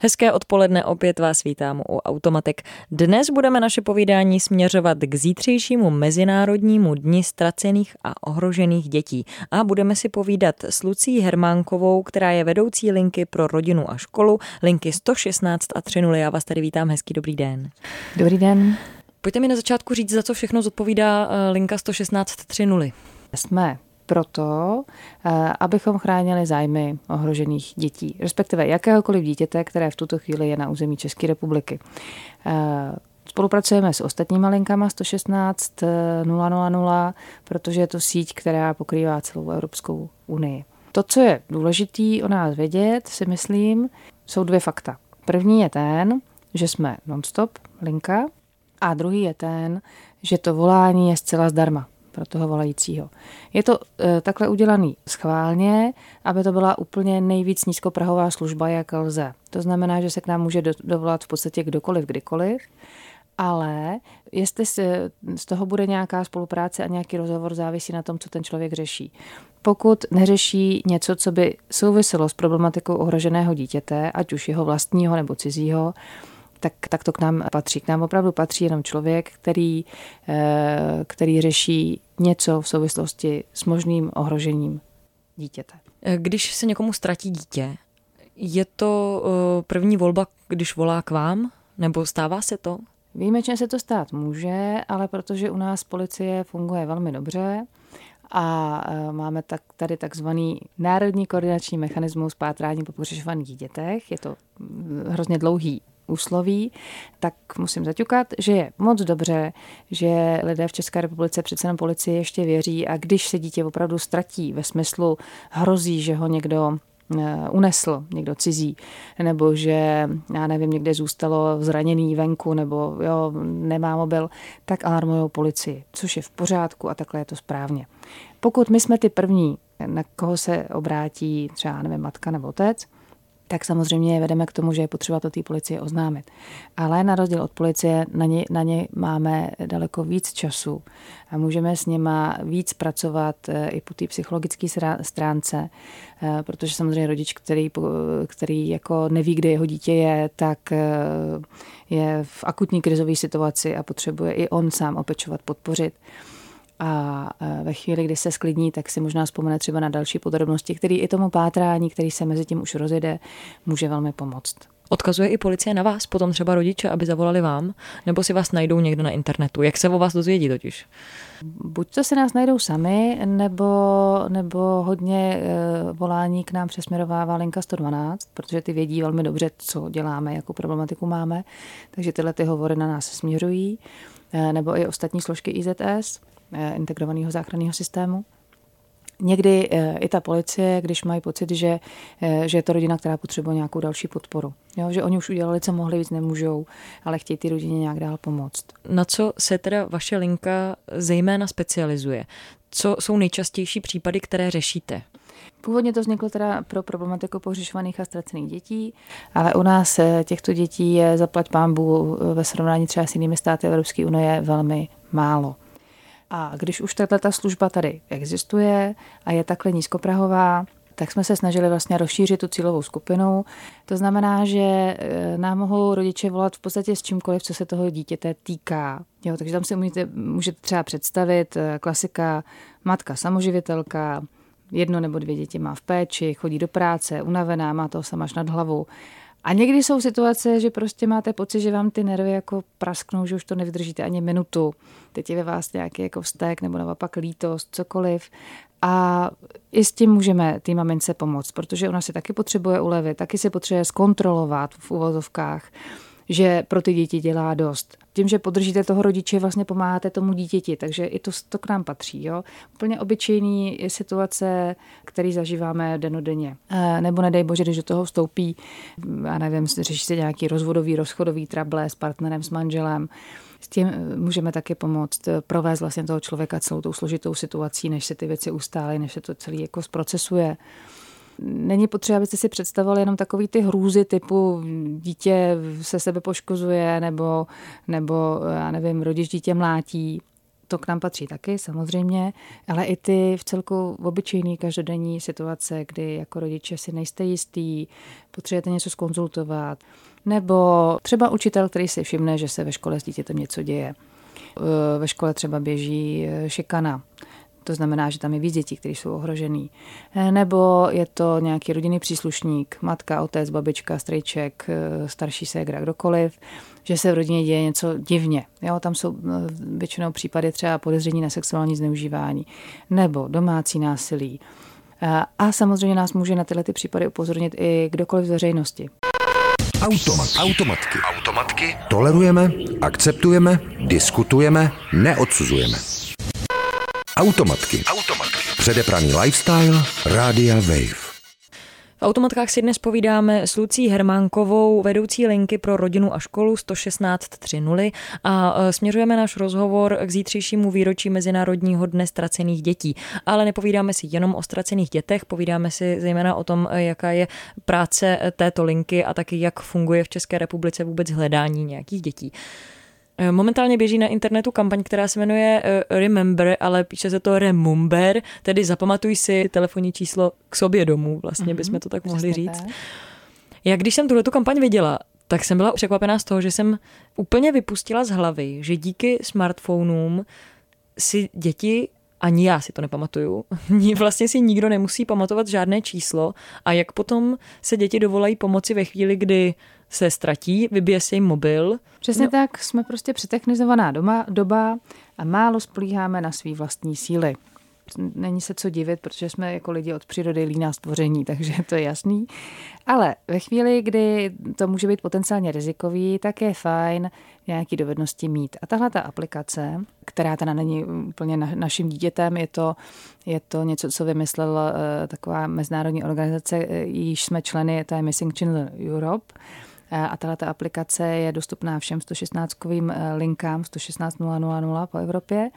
Hezké odpoledne, opět vás vítám u Automatek. Dnes budeme naše povídání směřovat k zítřejšímu Mezinárodnímu dni ztracených a ohrožených dětí. A budeme si povídat s Lucí Hermánkovou, která je vedoucí linky pro rodinu a školu, linky 116 a 30. Já vás tady vítám, hezký dobrý den. Dobrý den. Pojďte mi na začátku říct, za co všechno zodpovídá eh, linka 116 30. Jsme proto, eh, abychom chránili zájmy ohrožených dětí, respektive jakéhokoliv dítěte, které v tuto chvíli je na území České republiky. Eh, spolupracujeme s ostatníma linkama 116 000, protože je to síť, která pokrývá celou Evropskou unii. To, co je důležitý o nás vědět, si myslím, jsou dvě fakta. První je ten, že jsme nonstop linka a druhý je ten, že to volání je zcela zdarma pro toho volajícího. Je to e, takhle udělaný schválně, aby to byla úplně nejvíc nízkoprahová služba, jak lze. To znamená, že se k nám může do, dovolat v podstatě kdokoliv, kdykoliv, ale jestli se, z toho bude nějaká spolupráce a nějaký rozhovor, závisí na tom, co ten člověk řeší. Pokud neřeší něco, co by souviselo s problematikou ohroženého dítěte, ať už jeho vlastního nebo cizího, tak, tak to k nám patří. K nám opravdu patří jenom člověk, který, eh, který řeší něco v souvislosti s možným ohrožením dítěte. Když se někomu ztratí dítě, je to eh, první volba, když volá k vám? Nebo stává se to? Výjimečně se to stát může, ale protože u nás policie funguje velmi dobře a eh, máme tak, tady takzvaný národní koordinační mechanismus pátrání po pohřešovaných dětech. Je to hm, hrozně dlouhý úsloví, tak musím zaťukat, že je moc dobře, že lidé v České republice přece na policii ještě věří a když se dítě opravdu ztratí ve smyslu hrozí, že ho někdo eh, unesl někdo cizí, nebo že, já nevím, někde zůstalo zraněný venku, nebo jo, nemá mobil, tak alarmují policii, což je v pořádku a takhle je to správně. Pokud my jsme ty první, na koho se obrátí třeba, nevím, matka nebo otec, tak samozřejmě je vedeme k tomu, že je potřeba to té policie oznámit. Ale na rozdíl od policie na ně, na ně máme daleko víc času a můžeme s něma víc pracovat eh, i po té psychologické stránce, eh, protože samozřejmě rodič, který, který jako neví, kde jeho dítě je, tak eh, je v akutní krizové situaci a potřebuje i on sám opečovat, podpořit a e, ve chvíli, kdy se sklidní, tak si možná vzpomene třeba na další podrobnosti, který i tomu pátrání, který se mezi tím už rozjede, může velmi pomoct. Odkazuje i policie na vás, potom třeba rodiče, aby zavolali vám, nebo si vás najdou někde na internetu? Jak se o vás dozvědí totiž? Buď to se nás najdou sami, nebo, nebo hodně e, volání k nám přesměrovává linka 112, protože ty vědí velmi dobře, co děláme, jakou problematiku máme, takže tyhle ty hovory na nás směřují, e, nebo i ostatní složky IZS. Eh, integrovaného záchranného systému. Někdy eh, i ta policie, když mají pocit, že, eh, že je to rodina, která potřebuje nějakou další podporu. Jo, že oni už udělali, co mohli, víc nemůžou, ale chtějí ty rodině nějak dál pomoct. Na co se teda vaše linka zejména specializuje? Co jsou nejčastější případy, které řešíte? Původně to vzniklo teda pro problematiku pohřešovaných a ztracených dětí, ale u nás těchto dětí je zaplať pámbu ve srovnání třeba s jinými státy Evropské unie velmi málo. A když už tato služba tady existuje a je takhle nízkoprahová, tak jsme se snažili vlastně rozšířit tu cílovou skupinu. To znamená, že e, nám mohou rodiče volat v podstatě s čímkoliv, co se toho dítěte týká. Jo, takže tam si můžete, můžete třeba představit e, klasika matka samoživitelka, jedno nebo dvě děti má v péči, chodí do práce, unavená, má toho sama nad hlavu a někdy jsou situace, že prostě máte pocit, že vám ty nervy jako prasknou, že už to nevydržíte ani minutu. Teď je ve vás nějaký jako vztek nebo naopak lítost, cokoliv. A i s tím můžeme té mamince pomoct, protože ona si taky potřebuje ulevit, taky si potřebuje zkontrolovat v uvozovkách že pro ty děti dělá dost. Tím, že podržíte toho rodiče, vlastně pomáháte tomu dítěti, takže i to, to k nám patří. Jo? Úplně obyčejný situace, který zažíváme denodenně. E, nebo nedej bože, když do toho vstoupí, já nevím, řeší se nějaký rozvodový, rozchodový trable s partnerem, s manželem, s tím e, můžeme taky pomoct e, provést vlastně toho člověka celou tou složitou situací, než se ty věci ustálí, než se to celé jako zprocesuje. Není potřeba, abyste si představovali jenom takový ty hrůzy typu dítě se sebe poškozuje nebo, nebo já nevím, rodič dítě mlátí. To k nám patří taky, samozřejmě, ale i ty v celku obyčejný každodenní situace, kdy jako rodiče si nejste jistý, potřebujete něco skonzultovat, nebo třeba učitel, který si všimne, že se ve škole s dítětem něco děje. Ve škole třeba běží šikana to znamená, že tam je víc dětí, které jsou ohrožený. Eh, nebo je to nějaký rodinný příslušník, matka, otec, babička, strejček, eh, starší ségra, kdokoliv, že se v rodině děje něco divně. Jo, tam jsou eh, většinou případy třeba podezření na sexuální zneužívání nebo domácí násilí. A samozřejmě nás může na tyhle ty případy upozornit i kdokoliv z veřejnosti. Automat. Automatky. Automatky. Tolerujeme, akceptujeme, diskutujeme, neodsuzujeme. Automatky. Automatky. Předepraný lifestyle Rádia Wave. V automatkách si dnes povídáme s Lucí Hermánkovou, vedoucí linky pro rodinu a školu 116.30 a e, směřujeme náš rozhovor k zítřejšímu výročí Mezinárodního dne ztracených dětí. Ale nepovídáme si jenom o ztracených dětech, povídáme si zejména o tom, e, jaká je práce této linky a taky jak funguje v České republice vůbec hledání nějakých dětí. Eh, momentálně běží na internetu kampaň, která se jmenuje eh, Remember, ale píše se to Remember, tedy zapamatuj si telefonní číslo k sobě domů, vlastně mm-hmm, bychom to tak mohli říct. Tak. Já když jsem tuhle kampaň viděla, tak jsem byla překvapená z toho, že jsem úplně vypustila z hlavy, že díky smartphonům si děti ani já si to nepamatuju. Vlastně si nikdo nemusí pamatovat žádné číslo a jak potom se děti dovolají pomoci ve chvíli, kdy se ztratí, vybije se jim mobil. Přesně no. tak, jsme prostě přetechnizovaná doma, doba a málo spolíháme na svý vlastní síly. Není se co divit, protože jsme jako lidi od přírody líná stvoření, takže to je jasný. Ale ve chvíli, kdy to může být potenciálně rizikový, tak je fajn nějaký dovednosti mít. A tahle ta aplikace, která teda není úplně na, naším dítětem, je to, je to něco, co vymyslela uh, taková mezinárodní organizace, uh, již jsme členy, to je Missing Children Europe. Uh, a tahle aplikace je dostupná všem 116kovým linkám 116 000 po Evropě.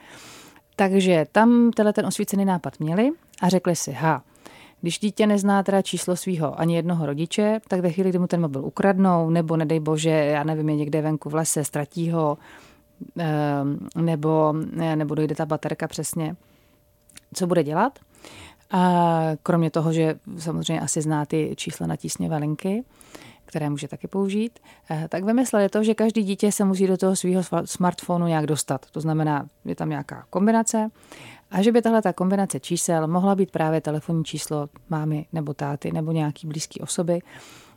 Takže tam tenhle ten osvícený nápad měli a řekli si, ha, když dítě nezná teda číslo svého ani jednoho rodiče, tak ve chvíli, kdy mu ten mobil ukradnou, nebo nedej bože, já nevím, je někde venku v lese, ztratí ho, ehm, nebo, nebo dojde ta baterka přesně, co bude dělat? A kromě toho, že samozřejmě asi zná ty čísla na tísňové linky, které může taky použít, eh, tak vymysleli to, že každý dítě se musí do toho svého smartphonu nějak dostat. To znamená, je tam nějaká kombinace a že by tahle ta kombinace čísel mohla být právě telefonní číslo mámy nebo táty nebo nějaký blízký osoby,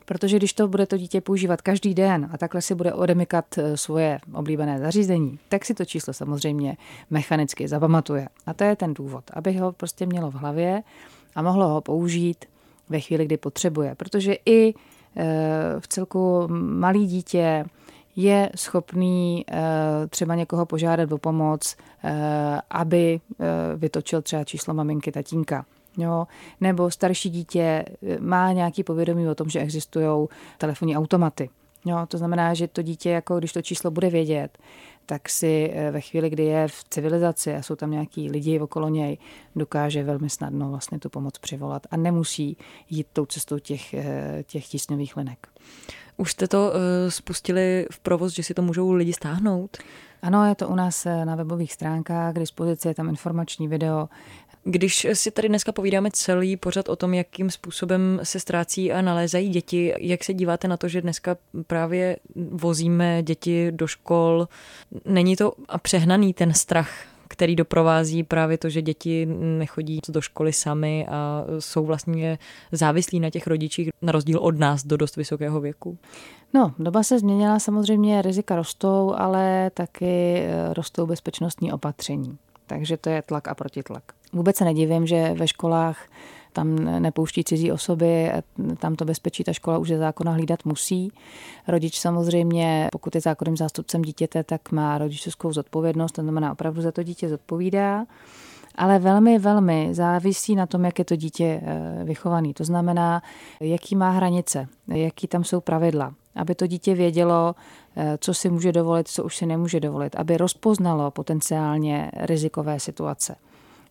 protože když to bude to dítě používat každý den a takhle si bude odemykat eh, svoje oblíbené zařízení, tak si to číslo samozřejmě mechanicky zapamatuje. A to je ten důvod, aby ho prostě mělo v hlavě a mohlo ho použít ve chvíli, kdy potřebuje. Protože i v celku malý dítě je schopný eh, třeba někoho požádat o pomoc, eh, aby vytočil třeba číslo maminky, tatínka. Jo, nebo starší dítě má nějaký povědomí o tom, že existují telefonní automaty. Jo, to znamená, že to dítě, jako když to číslo bude vědět, tak si eh, ve chvíli, kdy je v civilizaci a jsou tam nějaký lidi okolo něj, dokáže velmi snadno vlastně tu pomoc přivolat a nemusí jít tou cestou těch, eh, těch tísňových linek. Už jste to uh, spustili v provoz, že si to můžou lidi stáhnout? Ano, je to u nás na webových stránkách, k dispozici je tam informační video, když si tady dneska povídáme celý pořad o tom, jakým způsobem se ztrácí a nalézají děti, jak se díváte na to, že dneska právě vozíme děti do škol, není to přehnaný ten strach, který doprovází právě to, že děti nechodí do školy sami a jsou vlastně závislí na těch rodičích, na rozdíl od nás do dost vysokého věku? No, doba se změnila, samozřejmě rizika rostou, ale taky eh, rostou bezpečnostní opatření. Takže to je tlak a protitlak. Vůbec se nedivím, že ve školách tam nepouští cizí osoby, tam to bezpečí ta škola už ze zákona hlídat musí. Rodič samozřejmě, pokud je zákonným zástupcem dítěte, tak má rodičovskou zodpovědnost, to znamená opravdu za to dítě zodpovídá ale velmi, velmi závisí na tom, jak je to dítě eh, vychovaný. To znamená, jaký má hranice, jaký tam jsou pravidla, aby to dítě vědělo, eh, co si může dovolit, co už si nemůže dovolit, aby rozpoznalo potenciálně rizikové situace.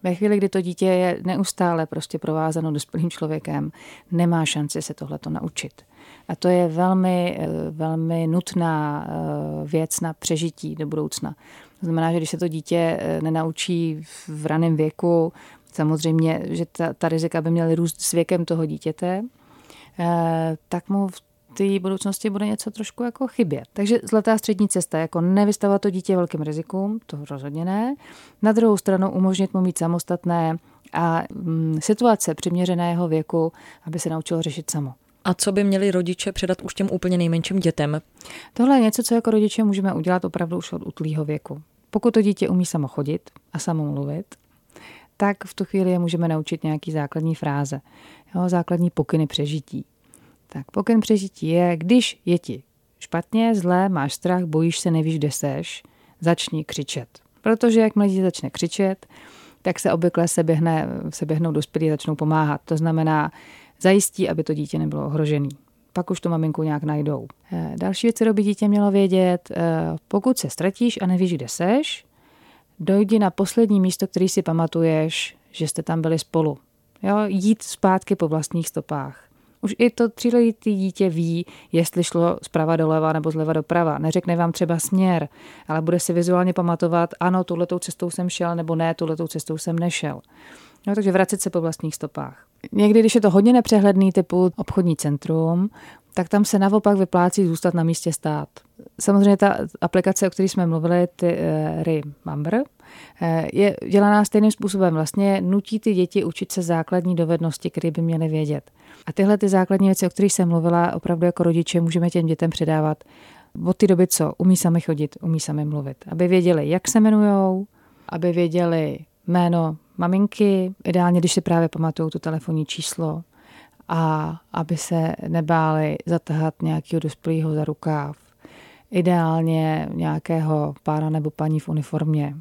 Ve chvíli, kdy to dítě je neustále prostě provázano dospělým člověkem, nemá šanci se tohleto naučit. A to je velmi, eh, velmi nutná eh, věc na přežití do budoucna. To znamená, že když se to dítě eh, nenaučí v raném věku, samozřejmě, že ta, ta rizika by měly růst s věkem toho dítěte, tak mu v té budoucnosti bude něco trošku jako chybět. Takže zlatá střední cesta, jako nevystavovat to dítě velkým rizikům, to rozhodně ne. Na druhou stranu umožnit mu mít samostatné a mm, situace přiměřeného věku, aby se naučilo řešit samo. A co by měli rodiče předat už těm úplně nejmenším dětem? Tohle je něco, co jako rodiče můžeme udělat opravdu už od útlýho věku. Pokud to dítě umí samo chodit a samo mluvit, tak v tu chvíli je můžeme naučit nějaký základní fráze, jo, základní pokyny přežití. Tak pokyn přežití je, když je ti špatně, zlé, máš strach, bojíš se, nevíš, kde seš, začni křičet. Protože jak dítě začne křičet, tak se obvykle se, běhne, se běhnou dospělí a začnou pomáhat. To znamená, zajistí, aby to dítě nebylo ohrožené. Pak už to maminku nějak najdou. Eh, další věc, kterou by dítě mělo vědět, eh, pokud se ztratíš a nevíš, kde seš, dojdi na poslední místo, který si pamatuješ, že jste tam byli spolu. Jo, jít zpátky po vlastních stopách. Už i to tříletý dítě ví, jestli šlo zprava doleva nebo zleva doprava. Neřekne vám třeba směr, ale bude si vizuálně pamatovat, ano, tuhletou cestou jsem šel, nebo ne, tuhletou cestou jsem nešel. No, takže vracet se po vlastních stopách. Někdy, když je to hodně nepřehledný typu obchodní centrum, tak tam se naopak vyplácí zůstat na místě stát. Samozřejmě ta aplikace, o které jsme mluvili, ty uh, Remember, uh, je dělaná stejným způsobem. Vlastně nutí ty děti učit se základní dovednosti, které by měly vědět. A tyhle ty základní věci, o kterých jsem mluvila, opravdu jako rodiče můžeme těm dětem předávat od té doby, co umí sami chodit, umí sami mluvit. Aby věděli, jak se jmenujou, aby věděli jméno maminky, ideálně, když si právě pamatují to telefonní číslo a aby se nebáli zatahat nějakého dospělého za rukáv. Ideálně nějakého pána nebo paní v uniformě,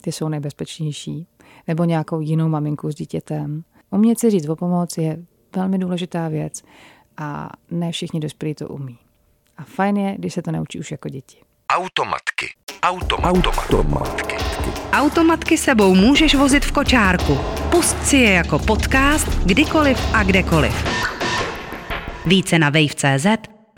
ty jsou nejbezpečnější, nebo nějakou jinou maminku s dítětem. Umět si říct o pomoc je velmi důležitá věc a ne všichni dospělí to umí. A fajn je, když se to naučí už jako děti. Automatky. Automatky. Automatky. Automatky sebou můžeš vozit v kočárku. Pust si je jako podcast kdykoliv a kdekoliv. Více na wave.cz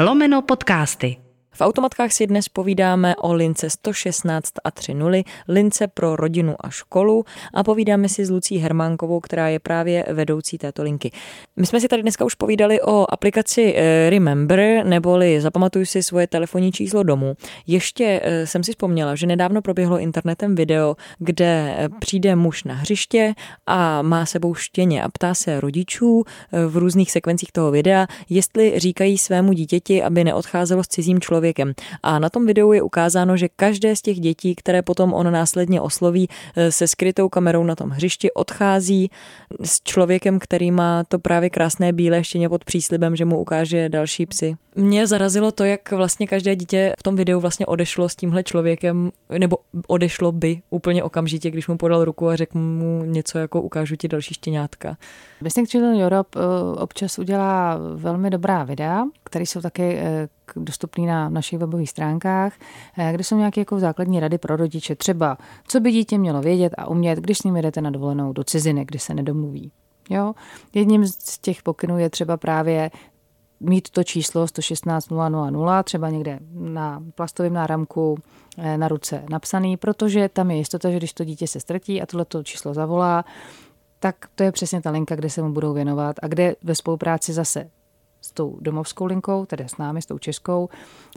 lomeno podcasty. V automatkách si dnes povídáme o lince 116 a 3.0, lince pro rodinu a školu a povídáme si s Lucí Hermánkovou, která je právě vedoucí této linky. My jsme si tady dneska už povídali o aplikaci eh, Remember, neboli zapamatuj si svoje telefonní číslo domů. Ještě eh, jsem si vzpomněla, že nedávno proběhlo internetem video, kde eh, přijde muž na hřiště a má sebou štěně a ptá se rodičů v různých sekvencích toho videa, jestli říkají svému dítěti, aby neodcházelo s cizím člověkem člověkem. A na tom videu je ukázáno, že každé z těch dětí, které potom on následně osloví eh, se skrytou kamerou na tom hřišti, odchází s člověkem, který má to právě krásné bílé štěně pod příslibem, že mu ukáže další psy. Mě zarazilo to, jak vlastně každé dítě v tom videu vlastně odešlo s tímhle člověkem, nebo odešlo by úplně okamžitě, když mu podal ruku a řekl mu něco jako ukážu ti další štěňátka. Missing Children Europe eh, občas udělá velmi dobrá videa, které jsou také eh, dostupné na našich webových stránkách, eh, kde jsou nějaké jako základní rady pro rodiče. Třeba, co by dítě mělo vědět a umět, když s ním jdete na dovolenou do ciziny, kdy se nedomluví. Jo? Jedním z těch pokynů je třeba právě mít to číslo 116 000 třeba někde na plastovém náramku na ruce napsaný, protože tam je jistota, že když to dítě se ztratí a tohleto číslo zavolá, tak to je přesně ta linka, kde se mu budou věnovat a kde ve spolupráci zase s tou domovskou linkou, tedy s námi, s tou českou,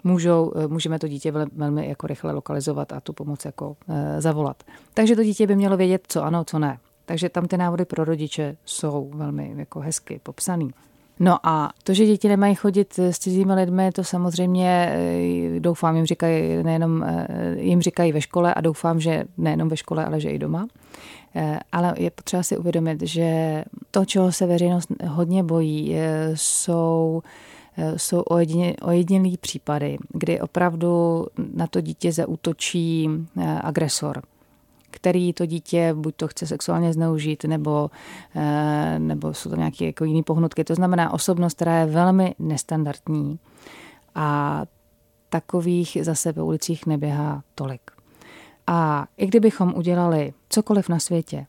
můžou, eh, můžeme to dítě velmi jako rychle lokalizovat a tu pomoc jako e, zavolat. Takže to dítě by mělo vědět, co ano, co ne. Takže tam ty návody pro rodiče jsou velmi jako hezky popsaný. No a to, že děti nemají chodit s cizími lidmi, to samozřejmě eh, doufám jim říkají nejenom jim říkají ve škole a doufám, že nejenom ve škole, ale že i doma. Eh, ale je potřeba si uvědomit, že to, čeho se veřejnost hodně bojí, eh, jsou eh, jsou ojedinělý případy, kdy opravdu na to dítě zaútočí agresor který to dítě buď to chce sexuálně zneužít, nebo, nebo jsou to nějaké jako jiné pohnutky. To znamená osobnost, která je velmi nestandardní a takových zase ve ulicích neběhá tolik. A i kdybychom udělali cokoliv na světě,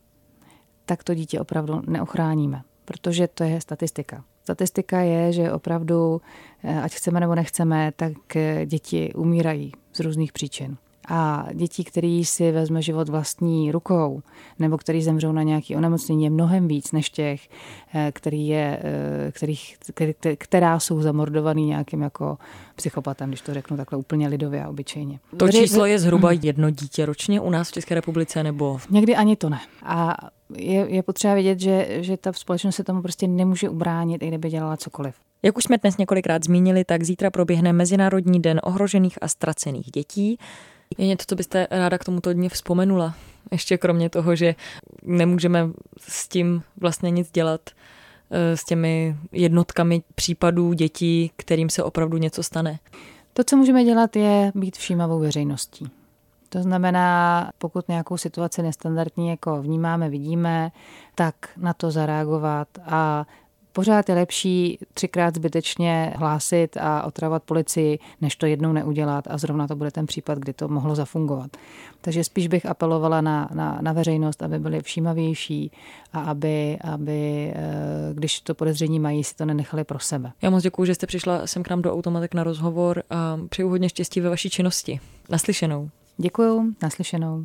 tak to dítě opravdu neochráníme, protože to je statistika. Statistika je, že opravdu, eh, ať chceme nebo nechceme, tak eh, děti umírají z různých příčin. A dětí, který si vezme život vlastní rukou, nebo který zemřou na nějaké onemocnění, je mnohem víc než těch, eh, který je, kterých, který, která jsou zamordovaný nějakým jako psychopatem, když to řeknu takhle úplně lidově a obyčejně. To číslo je zhruba jedno dítě ročně u nás v České republice, nebo? Někdy ani to ne. A je, je potřeba vědět, že, že ta společnost se tomu prostě nemůže ubránit, i kdyby dělala cokoliv. Jak už jsme dnes několikrát zmínili, tak zítra proběhne Mezinárodní den ohrožených a ztracených dětí. Je něco, co byste ráda k tomuto dni vzpomenula? Ještě kromě toho, že nemůžeme s tím vlastně nic dělat, eh, s těmi jednotkami případů dětí, kterým se opravdu něco stane. To, co můžeme dělat, je být všímavou veřejností. To znamená, pokud nějakou situaci nestandardní jako vnímáme, vidíme, tak na to zareagovat a pořád je lepší třikrát zbytečně hlásit a otravovat policii, než to jednou neudělat a zrovna to bude ten případ, kdy to mohlo zafungovat. Takže spíš bych apelovala na, na, na veřejnost, aby byli všímavější a aby, aby, eh, když to podezření mají, si to nenechali pro sebe. Já moc děkuji, že jste přišla sem k nám do Automatek na rozhovor a přeju hodně štěstí ve vaší činnosti. Naslyšenou. Děkuju, naslyšenou.